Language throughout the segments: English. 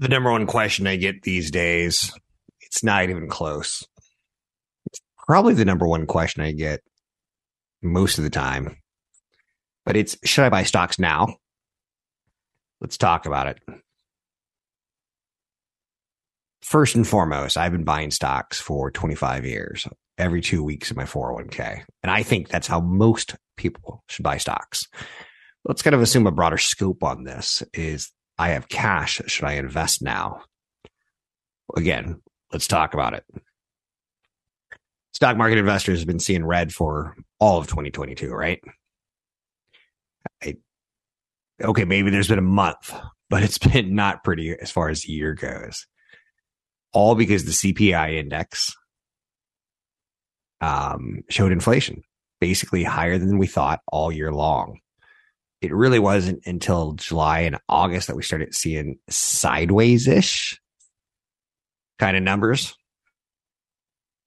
The number one question I get these days, it's not even close. It's probably the number one question I get most of the time. But it's should I buy stocks now? Let's talk about it. First and foremost, I've been buying stocks for 25 years, every two weeks in my 401k. And I think that's how most people should buy stocks. Let's kind of assume a broader scope on this is I have cash. Should I invest now? Again, let's talk about it. Stock market investors have been seeing red for all of 2022, right? I, okay, maybe there's been a month, but it's been not pretty as far as the year goes. All because the CPI index um, showed inflation basically higher than we thought all year long it really wasn't until July and August that we started seeing sideways ish kind of numbers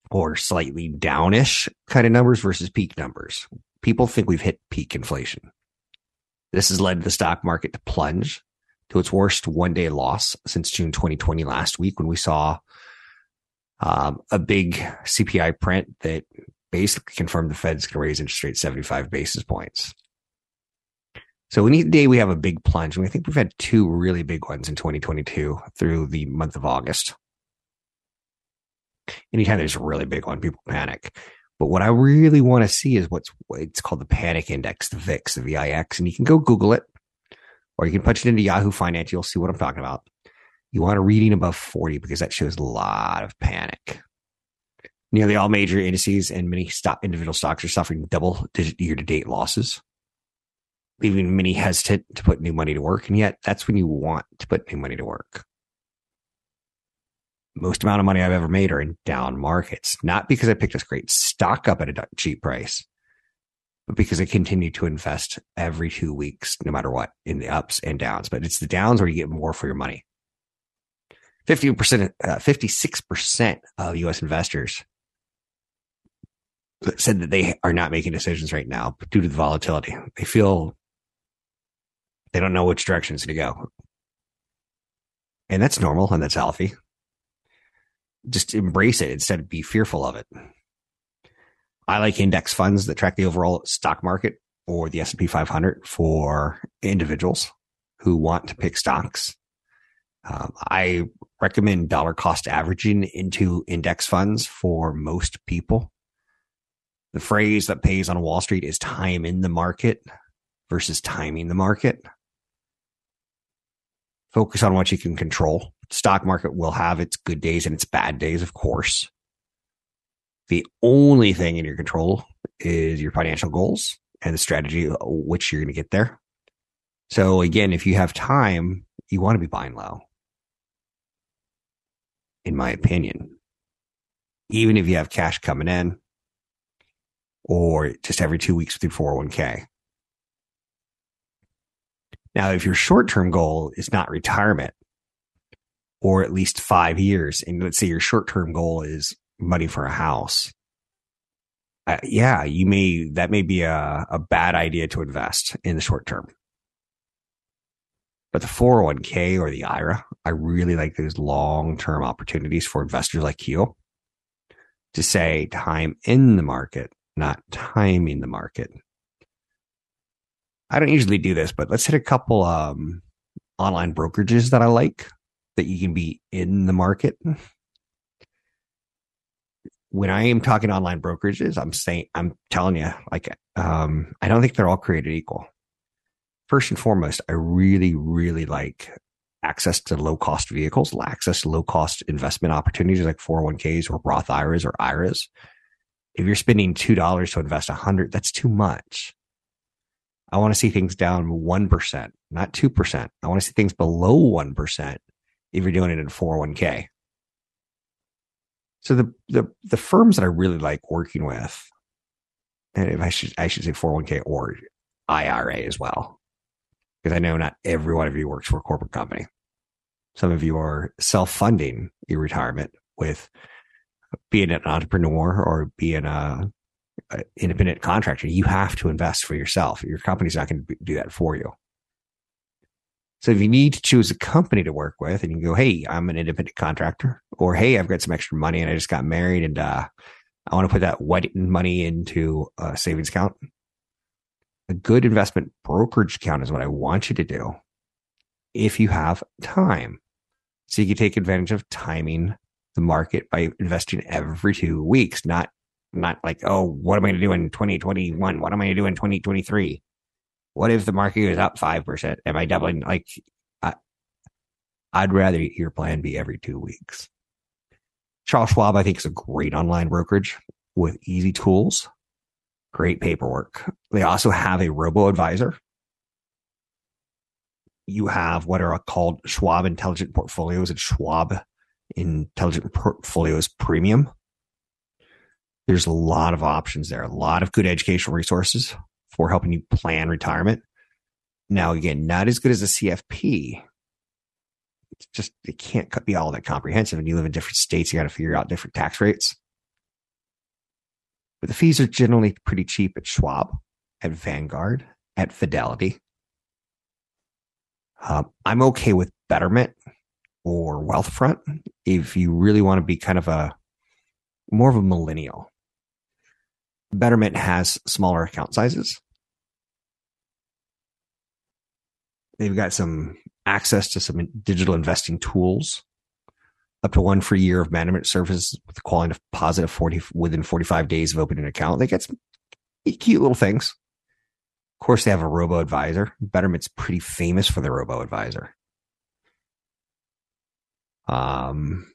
or slightly downish kind of numbers versus peak numbers. People think we've hit peak inflation. This has led the stock market to plunge to its worst one day loss since June 2020 last week when we saw um, a big CPI print that basically confirmed the Fed's going to raise interest rates 75 basis points. So any day we have a big plunge, and we think we've had two really big ones in 2022 through the month of August. Anytime there's a really big one, people panic. But what I really want to see is what's it's called the panic index, the VIX, the VIX, and you can go Google it, or you can punch it into Yahoo Finance. You'll see what I'm talking about. You want a reading above 40 because that shows a lot of panic. Nearly all major indices and many stock, individual stocks are suffering double digit year to date losses leaving many hesitant to put new money to work. And yet that's when you want to put new money to work. Most amount of money I've ever made are in down markets, not because I picked a great stock up at a cheap price, but because I continue to invest every two weeks, no matter what, in the ups and downs. But it's the downs where you get more for your money. 50%, uh, 56% of US investors said that they are not making decisions right now due to the volatility. They feel they don't know which direction it's going to go. And that's normal and that's healthy. Just embrace it instead of be fearful of it. I like index funds that track the overall stock market or the S&P 500 for individuals who want to pick stocks. Um, I recommend dollar cost averaging into index funds for most people. The phrase that pays on Wall Street is time in the market versus timing the market. Focus on what you can control. Stock market will have its good days and its bad days, of course. The only thing in your control is your financial goals and the strategy which you're going to get there. So again, if you have time, you want to be buying low. In my opinion, even if you have cash coming in or just every two weeks with your 401k. Now, if your short term goal is not retirement or at least five years, and let's say your short term goal is money for a house, uh, yeah, you may, that may be a, a bad idea to invest in the short term. But the 401k or the IRA, I really like those long term opportunities for investors like you to say time in the market, not timing the market. I don't usually do this, but let's hit a couple um, online brokerages that I like that you can be in the market. When I am talking online brokerages, I'm saying I'm telling you, like, um, I don't think they're all created equal. First and foremost, I really, really like access to low cost vehicles, access to low cost investment opportunities like 401ks or Roth IRAs or IRAs. If you're spending $2 to invest a hundred, that's too much. I want to see things down 1%, not 2%. I want to see things below 1% if you're doing it in 401k. So the, the, the firms that I really like working with, and if I should, I should say 401k or IRA as well, because I know not every one of you works for a corporate company. Some of you are self funding your retirement with being an entrepreneur or being a independent contractor, you have to invest for yourself. Your company's not going to do that for you. So if you need to choose a company to work with and you go, Hey, I'm an independent contractor or Hey, I've got some extra money and I just got married and, uh, I want to put that wedding money into a savings account. A good investment brokerage account is what I want you to do if you have time. So you can take advantage of timing the market by investing every two weeks, not not like, oh, what am I going to do in 2021? What am I going to do in 2023? What if the market is up 5%? Am I doubling? Like, I, I'd rather your plan be every two weeks. Charles Schwab, I think, is a great online brokerage with easy tools, great paperwork. They also have a robo advisor. You have what are called Schwab Intelligent Portfolios and Schwab Intelligent Portfolios Premium. There's a lot of options there, a lot of good educational resources for helping you plan retirement. Now, again, not as good as a CFP, it's just it can't be all that comprehensive. And you live in different states, you got to figure out different tax rates. But the fees are generally pretty cheap at Schwab, at Vanguard, at Fidelity. Um, I'm okay with Betterment or Wealthfront if you really want to be kind of a more of a millennial. Betterment has smaller account sizes. They've got some access to some digital investing tools, up to one free year of management services with a quality of positive 40 within 45 days of opening an account. They get some cute little things. Of course, they have a robo advisor. Betterment's pretty famous for their robo advisor. Um,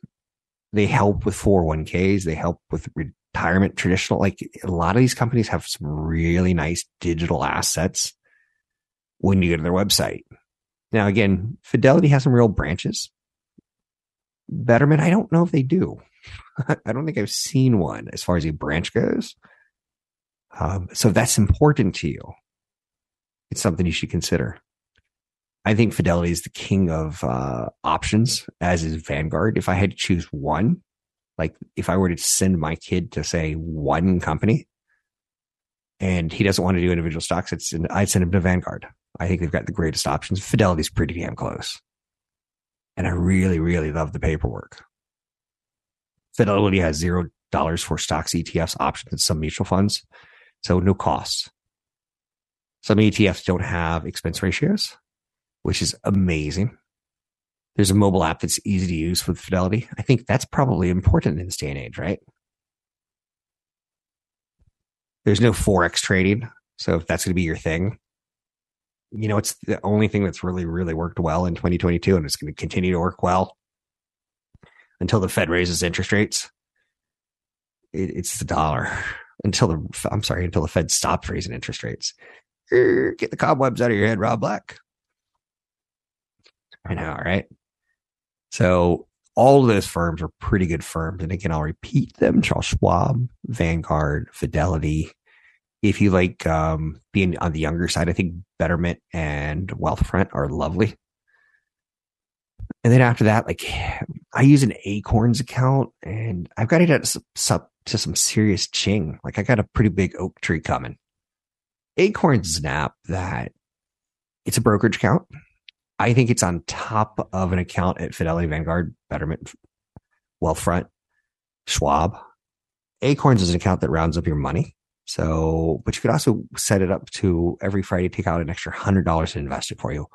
they help with 401ks. They help with retirement traditional. Like a lot of these companies have some really nice digital assets when you go to their website. Now, again, Fidelity has some real branches. Betterment, I don't know if they do. I don't think I've seen one as far as a branch goes. Um, so if that's important to you, it's something you should consider. I think Fidelity is the king of uh, options, as is Vanguard. If I had to choose one, like if I were to send my kid to say one company, and he doesn't want to do individual stocks, it's I'd send him to Vanguard. I think they've got the greatest options. Fidelity's pretty damn close. And I really, really love the paperwork. Fidelity has zero dollars for stocks, ETFs, options, and some mutual funds. So no costs. Some ETFs don't have expense ratios, which is amazing. There's a mobile app that's easy to use with Fidelity. I think that's probably important in this day and age, right? There's no Forex trading. So if that's going to be your thing, you know, it's the only thing that's really, really worked well in 2022, and it's going to continue to work well until the Fed raises interest rates. It, it's the dollar until the, I'm sorry, until the Fed stops raising interest rates. Get the cobwebs out of your head, Rob Black. I know, right? So all of those firms are pretty good firms. And again, I'll repeat them Charles Schwab, Vanguard, Fidelity, if you like um, being on the younger side, I think Betterment and Wealthfront are lovely. And then after that, like I use an Acorns account and I've got it at to some serious ching. Like I got a pretty big oak tree coming. Acorns is an app that it's a brokerage account. I think it's on top of an account at Fidelity Vanguard, Betterment, Wealthfront, Schwab. Acorns is an account that rounds up your money. So, but you could also set it up to every Friday take out an extra hundred dollars and invest it for you.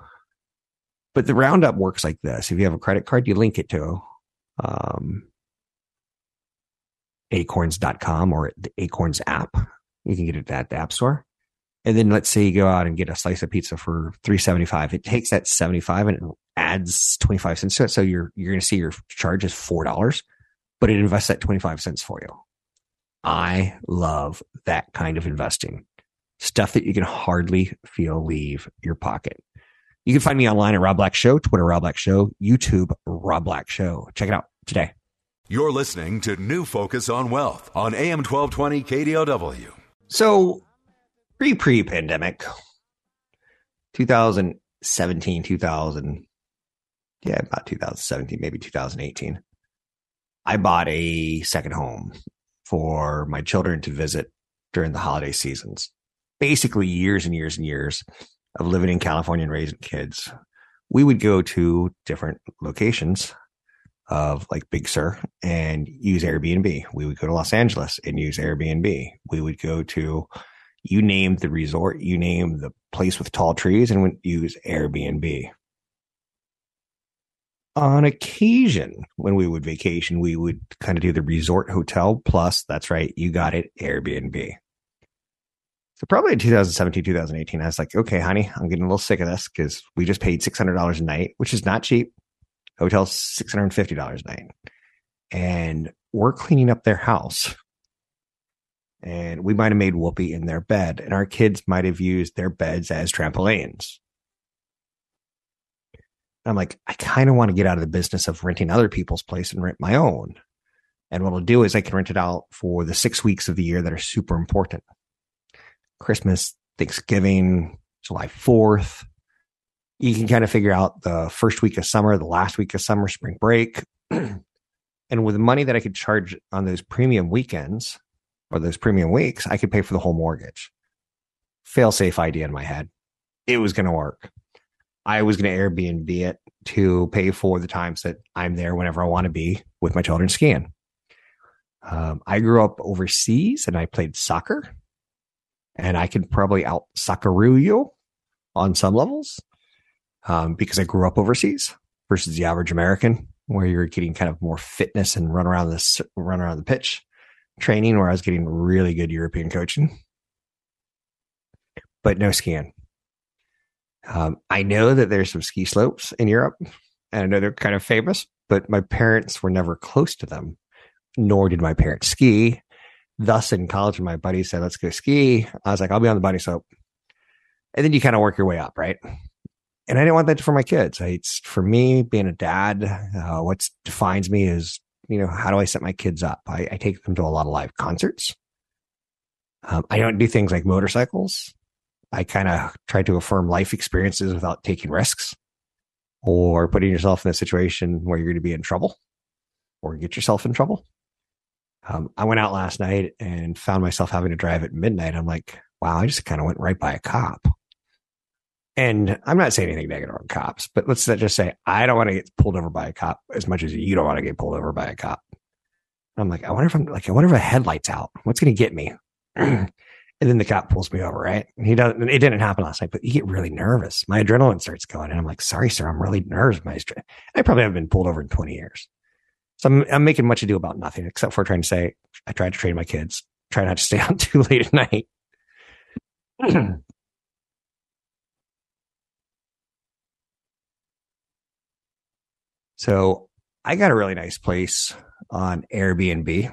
But the roundup works like this: if you have a credit card, you link it to um, acorns.com or the Acorns app. You can get it at the App Store. And then let's say you go out and get a slice of pizza for three seventy five. It takes that seventy five and it adds twenty five cents to it. So you're you're going to see your charge is four dollars, but it invests that twenty five cents for you. I love that kind of investing. Stuff that you can hardly feel leave your pocket. You can find me online at Rob Black Show, Twitter Rob Black Show, YouTube Rob Black Show. Check it out today. You're listening to New Focus on Wealth on AM 1220 KDOW. So, pre pre pandemic, 2017, 2000, yeah, about 2017, maybe 2018, I bought a second home for my children to visit during the holiday seasons. Basically, years and years and years of living in California and raising kids we would go to different locations of like Big Sur and use Airbnb. We would go to Los Angeles and use Airbnb. We would go to, you name the resort, you name the place with tall trees and use Airbnb. On occasion, when we would vacation, we would kind of do the resort hotel plus, that's right, you got it, Airbnb. So probably in 2017, 2018, I was like, okay, honey, I'm getting a little sick of this because we just paid $600 a night, which is not cheap. Hotel's $650 a night. And we're cleaning up their house. And we might have made Whoopi in their bed, and our kids might have used their beds as trampolines. I'm like, I kind of want to get out of the business of renting other people's place and rent my own. And what I'll do is I can rent it out for the six weeks of the year that are super important. Christmas, Thanksgiving, July 4th. You can kind of figure out the first week of summer, the last week of summer, spring break. and with the money that I could charge on those premium weekends or those premium weeks, I could pay for the whole mortgage. Fail safe idea in my head. It was going to work. I was going to Airbnb it to pay for the times that I'm there whenever I want to be with my children skiing. Um, I grew up overseas and I played soccer and I could probably out Socceroo you on some levels um, because I grew up overseas versus the average American, where you're getting kind of more fitness and run around this run around the pitch training, where I was getting really good European coaching, but no skiing. Um, I know that there's some ski slopes in Europe, and I know they're kind of famous, but my parents were never close to them, nor did my parents ski. Thus, in college, when my buddy said, let's go ski, I was like, I'll be on the bunny slope. And then you kind of work your way up, right? And I didn't want that for my kids. It's for me, being a dad, uh, what defines me is, you know, how do I set my kids up? I, I take them to a lot of live concerts. Um, I don't do things like motorcycles. I kind of try to affirm life experiences without taking risks or putting yourself in a situation where you're going to be in trouble or get yourself in trouble. Um, I went out last night and found myself having to drive at midnight. I'm like, wow, I just kind of went right by a cop. And I'm not saying anything negative on cops, but let's just say I don't want to get pulled over by a cop as much as you don't want to get pulled over by a cop. I'm like, I wonder if I'm like, I wonder if a headlight's out. What's going to get me? and then the cop pulls me over, right? And he doesn't, it didn't happen last night, but you get really nervous. My adrenaline starts going and I'm like, sorry, sir, I'm really nervous. My I probably haven't been pulled over in 20 years. So I'm, I'm making much ado about nothing except for trying to say, I tried to train my kids, try not to stay out too late at night. so I got a really nice place on Airbnb.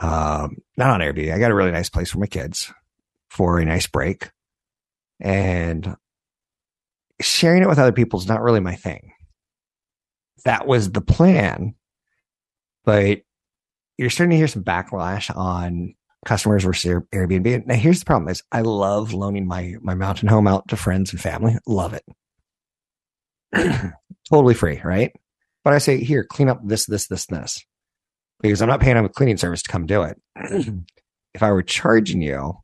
Um, not on Airbnb. I got a really nice place for my kids for a nice break. And sharing it with other people is not really my thing that was the plan. But you're starting to hear some backlash on customers versus Airbnb. Now here's the problem is I love loaning my my mountain home out to friends and family. Love it. totally free, right? But I say, here, clean up this, this, this, this. Because I'm not paying them a cleaning service to come do it. if I were charging you,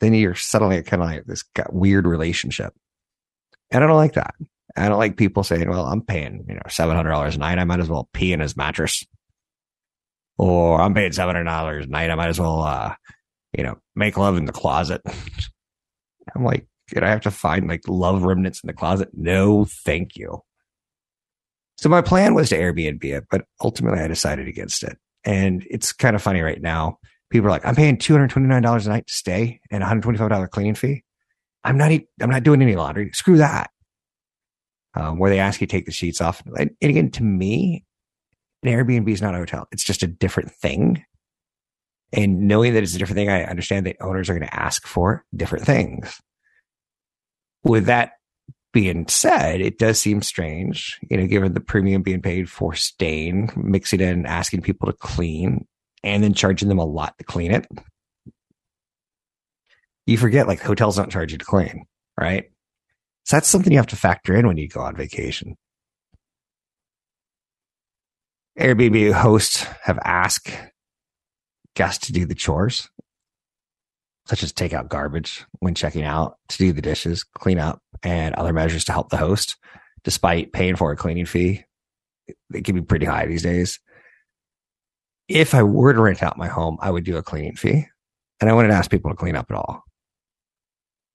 then you're suddenly kind of like this weird relationship. And I don't like that. I don't like people saying, well, I'm paying, you know, $700 a night. I might as well pee in his mattress. Or I'm paying $700 a night. I might as well, uh, you know, make love in the closet. I'm like, did I have to find like love remnants in the closet? No, thank you. So my plan was to Airbnb it, but ultimately I decided against it. And it's kind of funny right now. People are like, I'm paying $229 a night to stay and $125 cleaning fee. I'm not, I'm not doing any laundry. Screw that um, where they ask you to take the sheets off. And again, to me, an Airbnb is not a hotel. It's just a different thing. And knowing that it's a different thing, I understand that owners are going to ask for different things. With that being said, it does seem strange, you know, given the premium being paid for stain, mixing it in, asking people to clean, and then charging them a lot to clean it. You forget like hotels don't charge you to clean, right? So that's something you have to factor in when you go on vacation. Airbnb hosts have asked guests to do the chores. Such as take out garbage when checking out, to do the dishes, clean up, and other measures to help the host, despite paying for a cleaning fee. It can be pretty high these days. If I were to rent out my home, I would do a cleaning fee and I wouldn't ask people to clean up at all.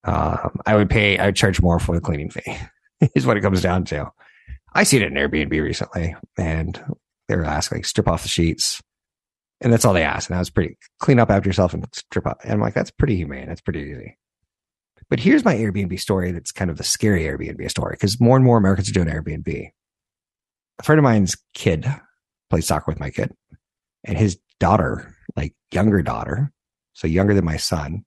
Um, I would pay, I would charge more for the cleaning fee, is what it comes down to. I seen it in Airbnb recently and they were asking, like, strip off the sheets. And that's all they asked. And I was pretty clean up after yourself and strip up. And I'm like, that's pretty humane. That's pretty easy. But here's my Airbnb story that's kind of the scary Airbnb story because more and more Americans are doing Airbnb. A friend of mine's kid played soccer with my kid and his daughter, like younger daughter, so younger than my son,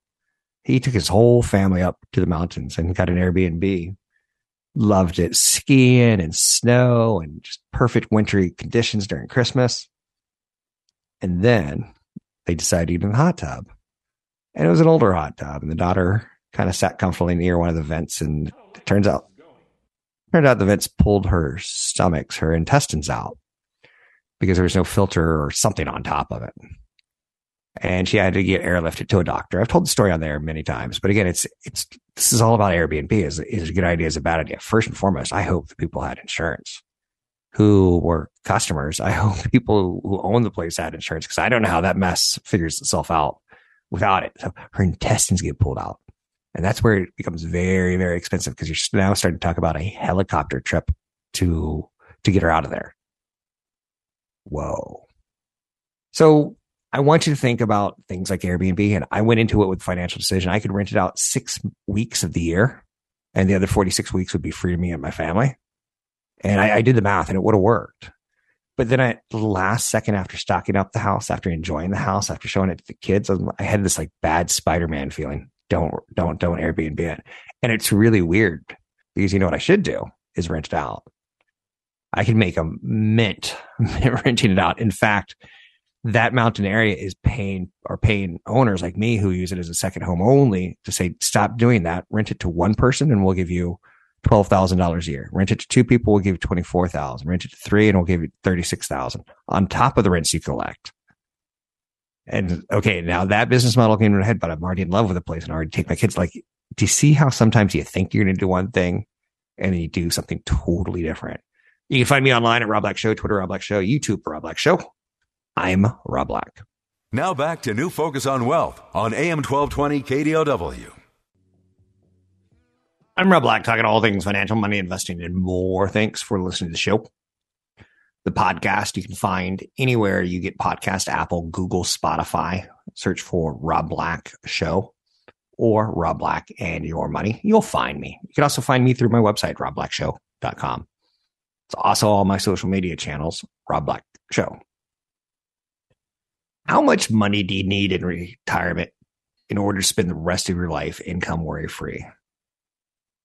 he took his whole family up to the mountains and got an Airbnb. Loved it skiing and snow and just perfect wintry conditions during Christmas. And then they decided to eat in the hot tub. And it was an older hot tub. And the daughter kind of sat comfortably near one of the vents. And it turns out, turned out the vents pulled her stomachs, her intestines out because there was no filter or something on top of it. And she had to get airlifted to a doctor. I've told the story on there many times, but again, it's, it's, this is all about Airbnb. Is, is a good idea? Is a bad idea? First and foremost, I hope the people had insurance who were customers. I hope people who own the place had insurance because I don't know how that mess figures itself out without it. So her intestines get pulled out. And that's where it becomes very, very expensive because you're now starting to talk about a helicopter trip to, to get her out of there. Whoa. So I want you to think about things like Airbnb. And I went into it with financial decision. I could rent it out six weeks of the year and the other 46 weeks would be free to me and my family. And I, I did the math and it would have worked. But then at the last second after stocking up the house, after enjoying the house, after showing it to the kids, I had this like bad Spider-Man feeling. Don't, don't, don't Airbnb it. And it's really weird because you know what I should do is rent it out. I can make a mint renting it out. In fact, that mountain area is paying or paying owners like me who use it as a second home only to say, stop doing that. Rent it to one person and we'll give you twelve thousand dollars a year. Rent it to two people, we'll give you twenty four thousand. Rent it to three, and we'll give you thirty six thousand on top of the rents you collect. And okay, now that business model came in my head, but I'm already in love with the place and I already take my kids. Like, do you see how sometimes you think you're going to do one thing and then you do something totally different? You can find me online at Rob Black Show, Twitter Rob Black Show, YouTube Rob Black Show. I'm Rob Black. Now back to New Focus on Wealth on AM 1220 KDOW. I'm Rob Black, talking all things financial, money, investing, and more. Thanks for listening to the show. The podcast you can find anywhere you get podcast, Apple, Google, Spotify. Search for Rob Black Show or Rob Black and Your Money. You'll find me. You can also find me through my website, robblackshow.com. It's also all my social media channels, Rob Black Show. How much money do you need in retirement in order to spend the rest of your life income worry free?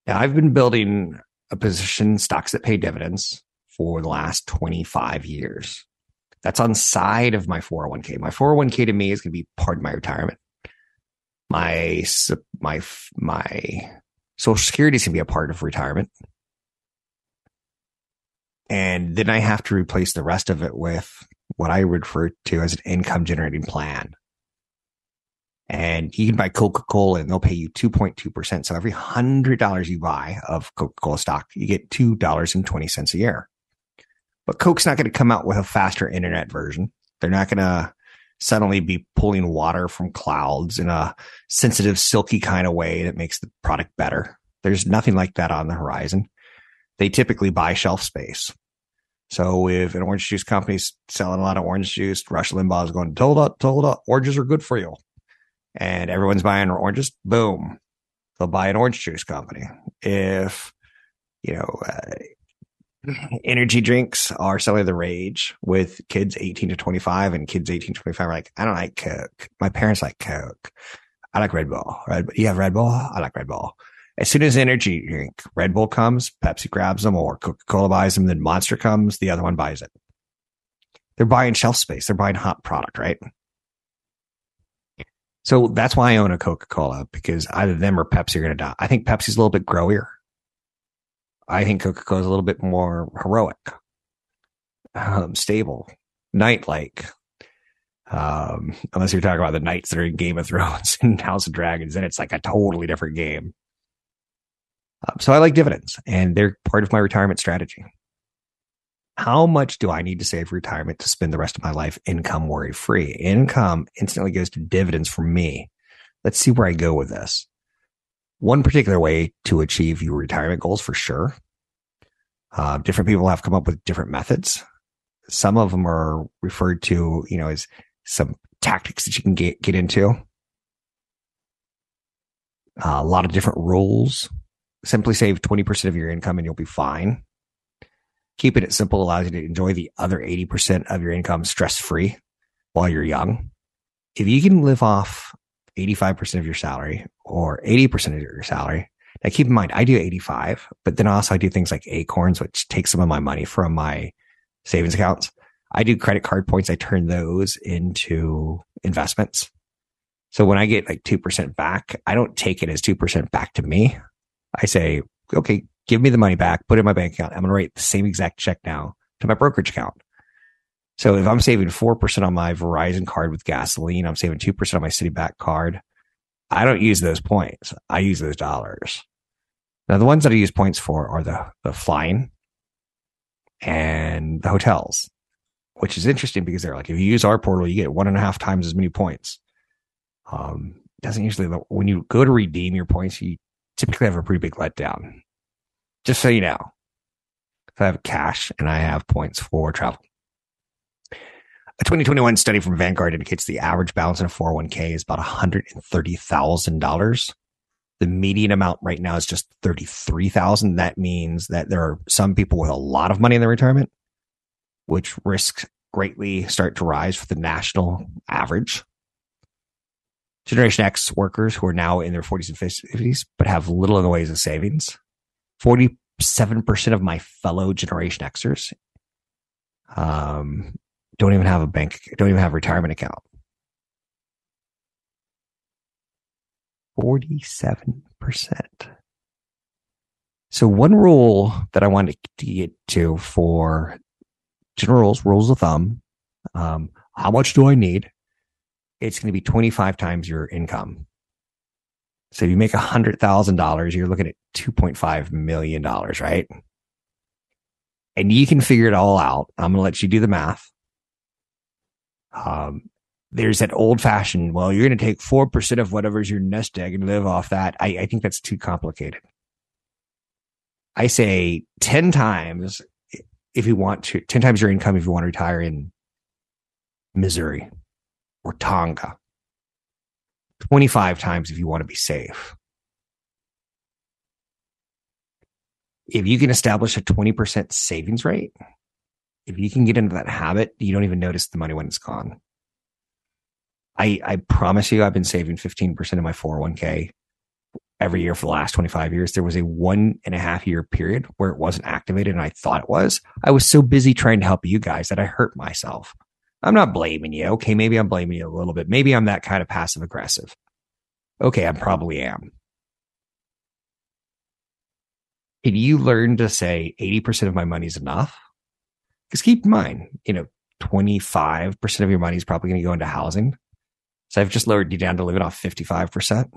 Now, I've been building a position stocks that pay dividends for the last 25 years. That's on side of my 401k. My 401k to me is going to be part of my retirement. My my my social security is going to be a part of retirement. And then I have to replace the rest of it with what I refer to as an income generating plan and you can buy Coca Cola and they'll pay you 2.2%. So every hundred dollars you buy of Coca Cola stock, you get $2.20 a year. But Coke's not going to come out with a faster internet version. They're not going to suddenly be pulling water from clouds in a sensitive, silky kind of way that makes the product better. There's nothing like that on the horizon. They typically buy shelf space. So if an orange juice company's selling a lot of orange juice, Rush Limbaugh is going, told up, told up, oranges are good for you and everyone's buying oranges, boom, they'll buy an orange juice company. If, you know, uh, energy drinks are selling the rage with kids 18 to 25 and kids 18 to 25 are like, I don't like Coke. My parents like Coke. I like Red Bull. Red, you have Red Bull? I like Red Bull. As soon as energy drink, Red Bull comes, Pepsi grabs them or Coca-Cola buys them, then Monster comes, the other one buys it. They're buying shelf space. They're buying hot product, right? So that's why I own a Coca Cola because either them or Pepsi are going to die. I think Pepsi's a little bit growier. I think Coca Cola's a little bit more heroic, um, stable, knight like. Um, unless you're talking about the knights that are in Game of Thrones and House of Dragons, then it's like a totally different game. Um, so I like dividends and they're part of my retirement strategy. How much do I need to save for retirement to spend the rest of my life income worry free? Income instantly goes to dividends for me. Let's see where I go with this. One particular way to achieve your retirement goals for sure. Uh, different people have come up with different methods. Some of them are referred to, you know, as some tactics that you can get, get into. Uh, a lot of different rules. Simply save 20% of your income and you'll be fine. Keeping it simple allows you to enjoy the other 80% of your income stress free while you're young. If you can live off 85% of your salary or 80% of your salary, now keep in mind, I do 85, but then also I do things like acorns, which take some of my money from my savings accounts. I do credit card points. I turn those into investments. So when I get like 2% back, I don't take it as 2% back to me. I say, okay, give me the money back, put it in my bank account. I'm going to write the same exact check now to my brokerage account. So if I'm saving 4% on my Verizon card with gasoline, I'm saving 2% on my Citibank card. I don't use those points. I use those dollars. Now, the ones that I use points for are the, the flying and the hotels, which is interesting because they're like, if you use our portal, you get one and a half times as many points. Um, doesn't usually, when you go to redeem your points, you typically have a pretty big letdown. Just so you know, if I have cash and I have points for travel. A 2021 study from Vanguard indicates the average balance in a 401k is about $130,000. The median amount right now is just 33,000. That means that there are some people with a lot of money in their retirement, which risks greatly start to rise for the national average. Generation X workers who are now in their 40s and 50s, but have little in the ways of savings. 47% of my fellow Generation Xers um, don't even have a bank, don't even have a retirement account. 47%. So one rule that I wanted to get to for general rules, rules of thumb, um, how much do I need? It's going to be 25 times your income. So if you make a hundred thousand dollars, you're looking at $2.5 million, right? And you can figure it all out. I'm going to let you do the math. Um, there's that old fashioned, well, you're going to take 4% of whatever's your nest egg and live off that. I, I think that's too complicated. I say 10 times if you want to, 10 times your income if you want to retire in Missouri or Tonga, 25 times if you want to be safe. If you can establish a 20% savings rate, if you can get into that habit, you don't even notice the money when it's gone. I, I promise you, I've been saving 15% of my 401k every year for the last 25 years. There was a one and a half year period where it wasn't activated and I thought it was. I was so busy trying to help you guys that I hurt myself. I'm not blaming you. Okay. Maybe I'm blaming you a little bit. Maybe I'm that kind of passive aggressive. Okay. I probably am. Can you learn to say 80% of my money is enough? Because keep in mind, you know, 25% of your money is probably going to go into housing. So I've just lowered you down to living off 55%.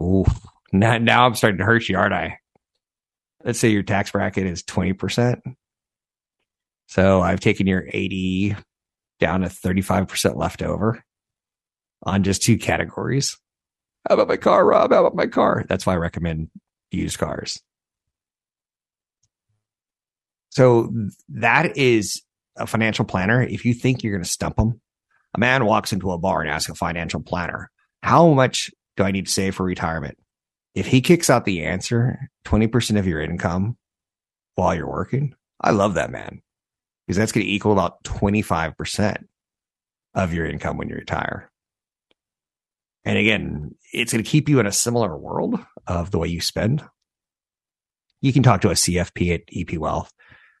Ooh, now, now I'm starting to hurt you, aren't I? Let's say your tax bracket is 20%. So I've taken your 80 down to 35% left over on just two categories. How about my car, Rob? How about my car? That's why I recommend used cars. So that is a financial planner. If you think you're going to stump them, a man walks into a bar and asks a financial planner, how much do I need to save for retirement? If he kicks out the answer, 20% of your income while you're working, I love that man because that's going to equal about 25% of your income when you retire. And again, it's going to keep you in a similar world of the way you spend. You can talk to a CFP at EP Wealth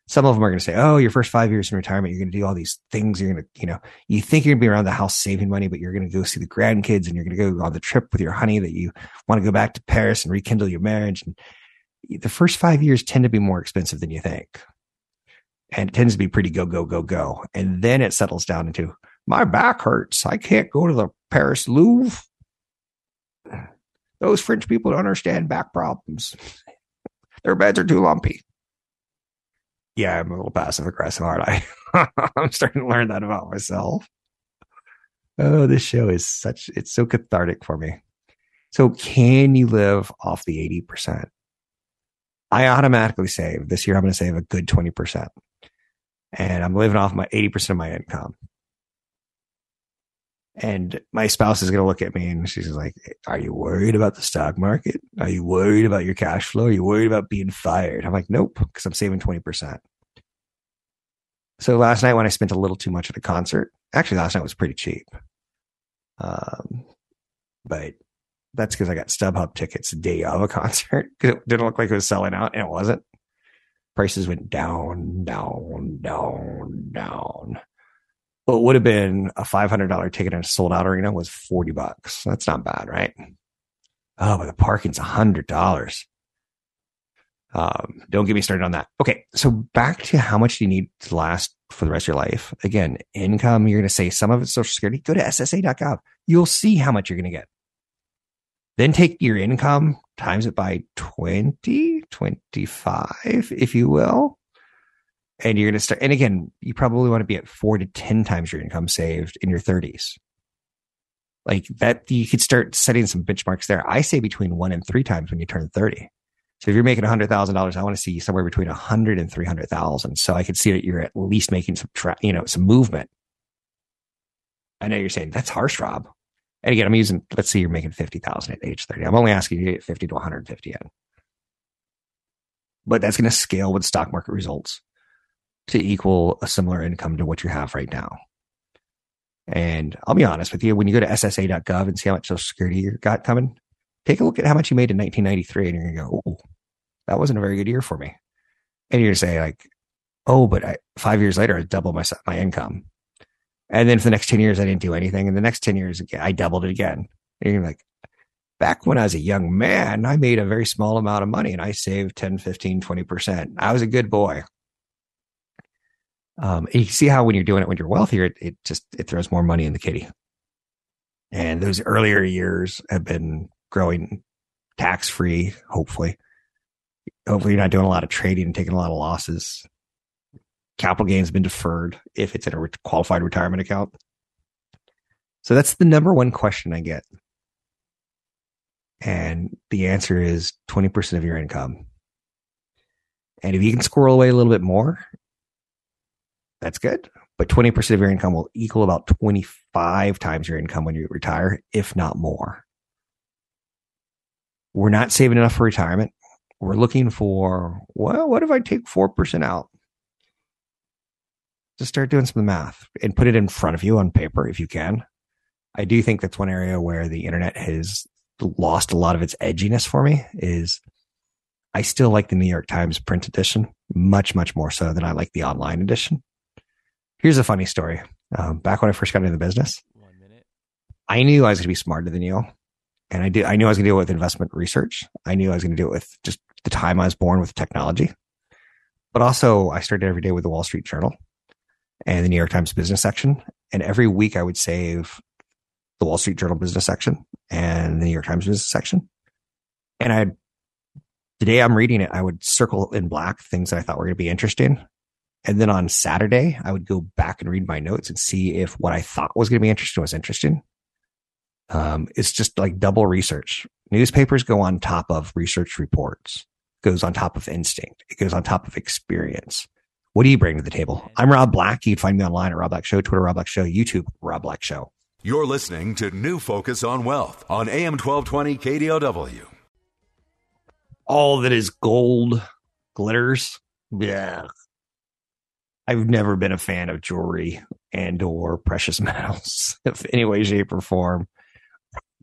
some of them are going to say, Oh, your first five years in retirement, you're going to do all these things. You're going to, you know, you think you're going to be around the house saving money, but you're going to go see the grandkids and you're going to go on the trip with your honey that you want to go back to Paris and rekindle your marriage. And the first five years tend to be more expensive than you think. And it tends to be pretty go, go, go, go. And then it settles down into My back hurts. I can't go to the Paris Louvre. Those French people don't understand back problems. Their beds are too lumpy. Yeah, I'm a little passive aggressive, aren't I? I'm starting to learn that about myself. Oh, this show is such, it's so cathartic for me. So, can you live off the 80%? I automatically save this year, I'm going to save a good 20%. And I'm living off my 80% of my income. And my spouse is going to look at me and she's like, Are you worried about the stock market? Are you worried about your cash flow? Are you worried about being fired? I'm like, Nope, because I'm saving 20%. So last night when I spent a little too much at a concert, actually last night was pretty cheap. Um, but that's because I got StubHub tickets the day of a concert because it didn't look like it was selling out and it wasn't. Prices went down, down, down, down. What would have been a $500 ticket in a sold out arena was 40 bucks. That's not bad, right? Oh, but the parking's $100. Um, don't get me started on that. Okay. So back to how much do you need to last for the rest of your life? Again, income, you're going to say some of it's social security. Go to ssa.gov. You'll see how much you're going to get. Then take your income, times it by 20, 25, if you will. And you're going to start and again you probably want to be at four to ten times your income saved in your 30s like that you could start setting some benchmarks there. I say between one and three times when you turn 30 so if you're making $100000 i want to see somewhere between 100 and 300000 so i could see that you're at least making some tra- you know some movement. I know you're saying that's harsh rob and again i'm using let's say you're making 50000 at age 30 i'm only asking you to get 50 to 150 in but that's going to scale with stock market results to equal a similar income to what you have right now. And I'll be honest with you, when you go to ssa.gov and see how much social security you got coming, take a look at how much you made in 1993 and you're going to go, oh, that wasn't a very good year for me. And you're going to say like, oh, but I, five years later, I doubled my, my income. And then for the next 10 years, I didn't do anything. And the next 10 years, I doubled it again. And you're like, back when I was a young man, I made a very small amount of money and I saved 10, 15, 20%. I was a good boy. Um, you see how when you're doing it when you're wealthier, it, it just it throws more money in the kitty. And those earlier years have been growing tax free, hopefully. Hopefully, you're not doing a lot of trading and taking a lot of losses. Capital gains been deferred if it's in a qualified retirement account. So that's the number one question I get. And the answer is 20% of your income. And if you can squirrel away a little bit more that's good. But 20% of your income will equal about 25 times your income when you retire, if not more. We're not saving enough for retirement. We're looking for, well, what if I take 4% out? Just start doing some math and put it in front of you on paper if you can. I do think that's one area where the internet has lost a lot of its edginess for me is I still like the New York Times print edition much, much more so than I like the online edition. Here's a funny story. Um, back when I first got into the business, one minute. I knew I was going to be smarter than you. And I did, I knew I was going to deal with investment research. I knew I was going to deal with just the time I was born with technology. But also I started every day with the Wall Street Journal and the New York Times business section. And every week I would save the Wall Street Journal business section and the New York Times business section. And I, the day I'm reading it, I would circle in black things that I thought were going to be interesting and then on Saturday, I would go back and read my notes and see if what I thought was going to be interesting was interesting. Um, it's just like double research. Newspapers go on top of research reports, goes on top of instinct, it goes on top of experience. What do you bring to the table? I'm Rob Black. You can find me online at Rob Black Show, Twitter, Rob Black Show, YouTube, Rob Black Show. You're listening to New Focus on Wealth on AM 1220 KDOW. All that is gold glitters. Yeah. I've never been a fan of jewelry and or precious metals of any way, shape, or form.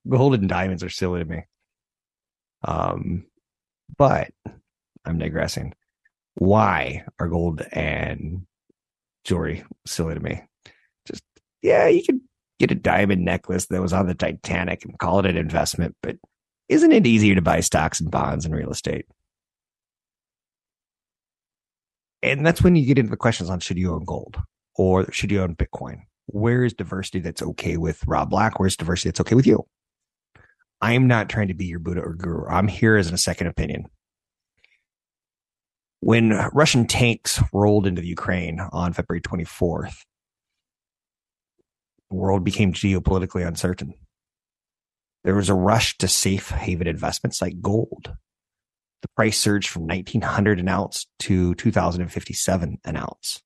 Gold and diamonds are silly to me. Um, but I'm digressing. Why are gold and jewelry silly to me? Just yeah, you could get a diamond necklace that was on the Titanic and call it an investment, but isn't it easier to buy stocks and bonds and real estate? and that's when you get into the questions on should you own gold or should you own Bitcoin? where is diversity that's okay with Rob Black? Where's diversity that's okay with you? I'm not trying to be your Buddha or guru. I'm here as a second opinion. When Russian tanks rolled into the Ukraine on February 24th, the world became geopolitically uncertain. There was a rush to safe haven investments like gold. The price surged from 1900 an ounce to 2057 an ounce.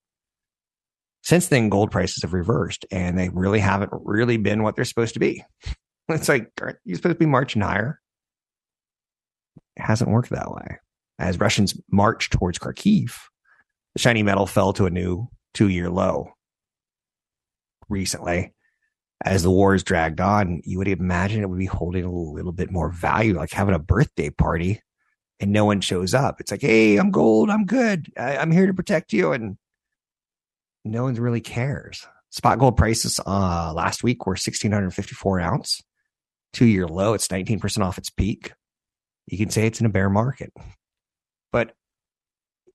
Since then, gold prices have reversed and they really haven't really been what they're supposed to be. It's like, you're supposed to be marching higher. It hasn't worked that way. As Russians marched towards Kharkiv, the shiny metal fell to a new two year low recently. As the wars dragged on, you would imagine it would be holding a little bit more value, like having a birthday party and no one shows up. It's like, hey, I'm gold. I'm good. I, am here to protect you. And no one really cares. Spot gold prices uh, last week were 1654 ounce, two year low. It's 19% off its peak. You can say it's in a bear market.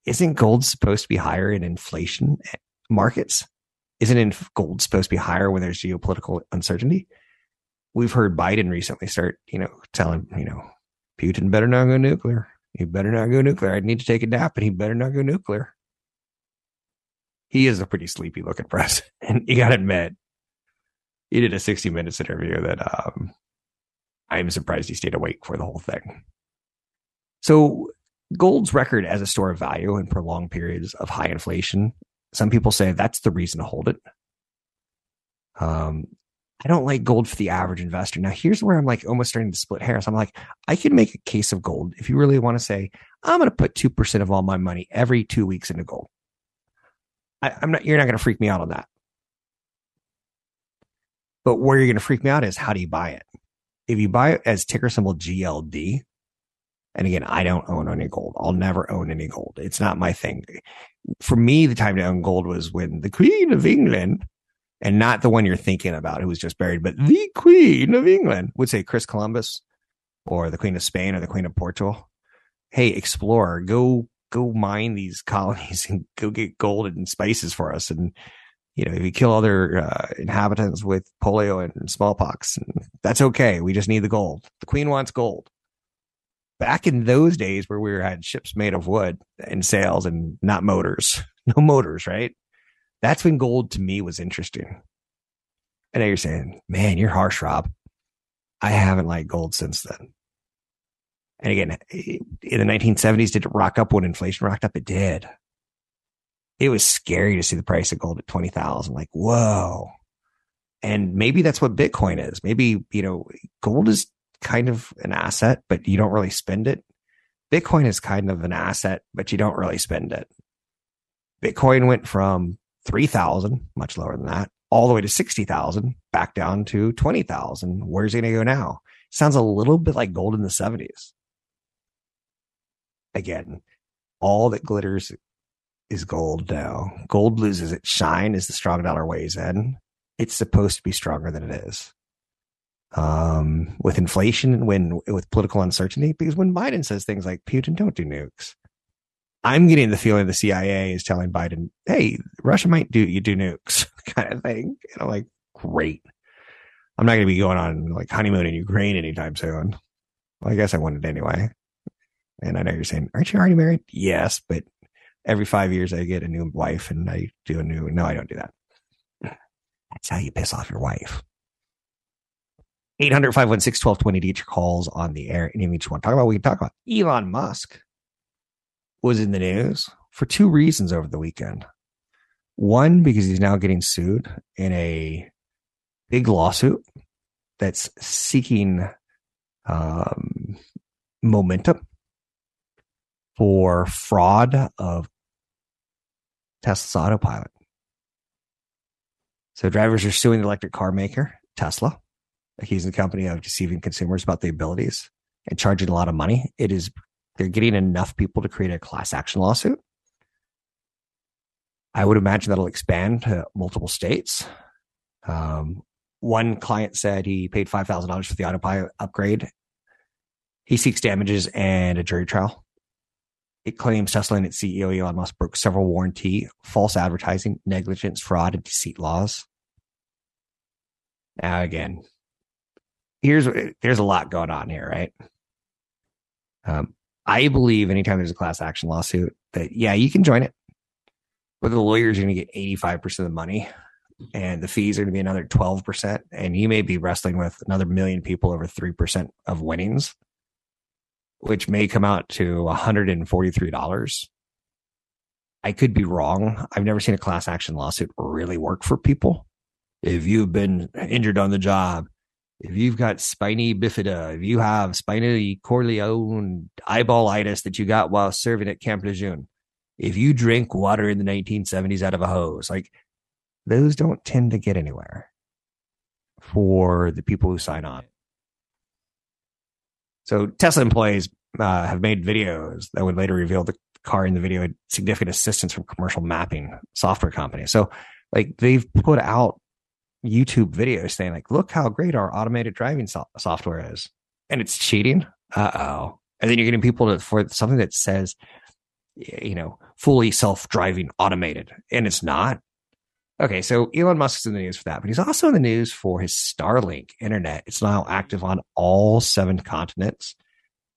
But isn't gold supposed to be higher in inflation markets? Isn't gold supposed to be higher when there's geopolitical uncertainty? We've heard Biden recently start, you know, telling, you know, Putin better not go nuclear. He better not go nuclear. I need to take a nap, and he better not go nuclear he is a pretty sleepy looking president. And you got to admit, he did a 60 minutes interview that um, I'm surprised he stayed awake for the whole thing. So, gold's record as a store of value in prolonged periods of high inflation, some people say that's the reason to hold it. Um, I don't like gold for the average investor. Now, here's where I'm like almost starting to split hairs. I'm like, I can make a case of gold if you really want to say, I'm going to put 2% of all my money every two weeks into gold. I, am not. You're not going to freak me out on that. But where you're going to freak me out is how do you buy it? If you buy it as ticker symbol GLD, and again, I don't own any gold. I'll never own any gold. It's not my thing. For me, the time to own gold was when the Queen of England, and not the one you're thinking about who was just buried, but the Queen of England would say Chris Columbus or the Queen of Spain or the Queen of Portugal. Hey, explorer, go go mine these colonies and go get gold and spices for us. And, you know, if you kill other uh, inhabitants with polio and smallpox, that's okay. We just need the gold. The queen wants gold. Back in those days where we had ships made of wood and sails and not motors, no motors, right? That's when gold to me was interesting. I know you're saying, man, you're harsh, Rob. I haven't liked gold since then. And again, in the 1970s, did it rock up when inflation rocked up? It did. It was scary to see the price of gold at 20,000. Like, whoa. And maybe that's what Bitcoin is. Maybe, you know, gold is kind of an asset, but you don't really spend it. Bitcoin is kind of an asset, but you don't really spend it. Bitcoin went from 3,000, much lower than that, all the way to 60,000, back down to 20,000. Where's it going to go now? Sounds a little bit like gold in the 70s again, all that glitters is gold now. Gold loses its shine as the strong dollar weighs in. It's supposed to be stronger than it is. Um, with inflation, and when with political uncertainty, because when Biden says things like Putin, don't do nukes, I'm getting the feeling the CIA is telling Biden, "Hey, Russia might do you do nukes," kind of thing. And I'm like great. I'm not going to be going on like honeymoon in Ukraine anytime soon. Well, I guess I wanted anyway. And I know you're saying, aren't you already married? Yes, but every five years I get a new wife and I do a new. No, I don't do that. That's how you piss off your wife. 800 516 1220 to get your calls on the air. Anything you want to talk about, we can talk about. Elon Musk was in the news for two reasons over the weekend. One, because he's now getting sued in a big lawsuit that's seeking um, momentum for fraud of Tesla's autopilot. So drivers are suing the electric car maker, Tesla, accusing the company of deceiving consumers about the abilities and charging a lot of money. It is they're getting enough people to create a class action lawsuit. I would imagine that'll expand to multiple states. Um, one client said he paid five thousand dollars for the autopilot upgrade. He seeks damages and a jury trial. It claims Tesla and its CEO Elon Musk broke several warranty, false advertising, negligence, fraud, and deceit laws. Now, again, here's there's a lot going on here, right? Um, I believe anytime there's a class action lawsuit that yeah, you can join it, but the lawyers are going to get 85% of the money and the fees are going to be another 12%. And you may be wrestling with another million people over 3% of winnings, which may come out to $143. I could be wrong. I've never seen a class action lawsuit really work for people. If you've been injured on the job, if you've got spiny bifida, if you have spiny corleone eyeballitis that you got while serving at Camp Lejeune, if you drink water in the 1970s out of a hose, like those don't tend to get anywhere for the people who sign on. So Tesla employees uh, have made videos that would later reveal the car in the video had significant assistance from commercial mapping software companies. So like they've put out YouTube videos saying like, look how great our automated driving so- software is. And it's cheating. Uh oh. And then you're getting people to, for something that says, you know, fully self driving automated. And it's not. Okay, so Elon Musk's in the news for that, but he's also in the news for his Starlink internet. It's now active on all seven continents,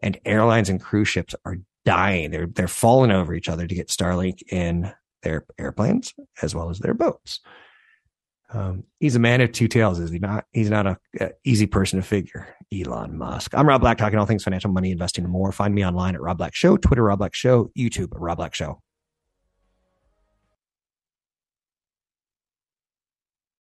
and airlines and cruise ships are dying. They're they're falling over each other to get Starlink in their airplanes as well as their boats. Um, he's a man of two tales, is he not? He's not a, a, easy person to figure. Elon Musk. I'm Rob Black, talking all things financial, money, investing, and more. Find me online at Rob Black Show, Twitter Rob Black Show, YouTube Rob Black Show.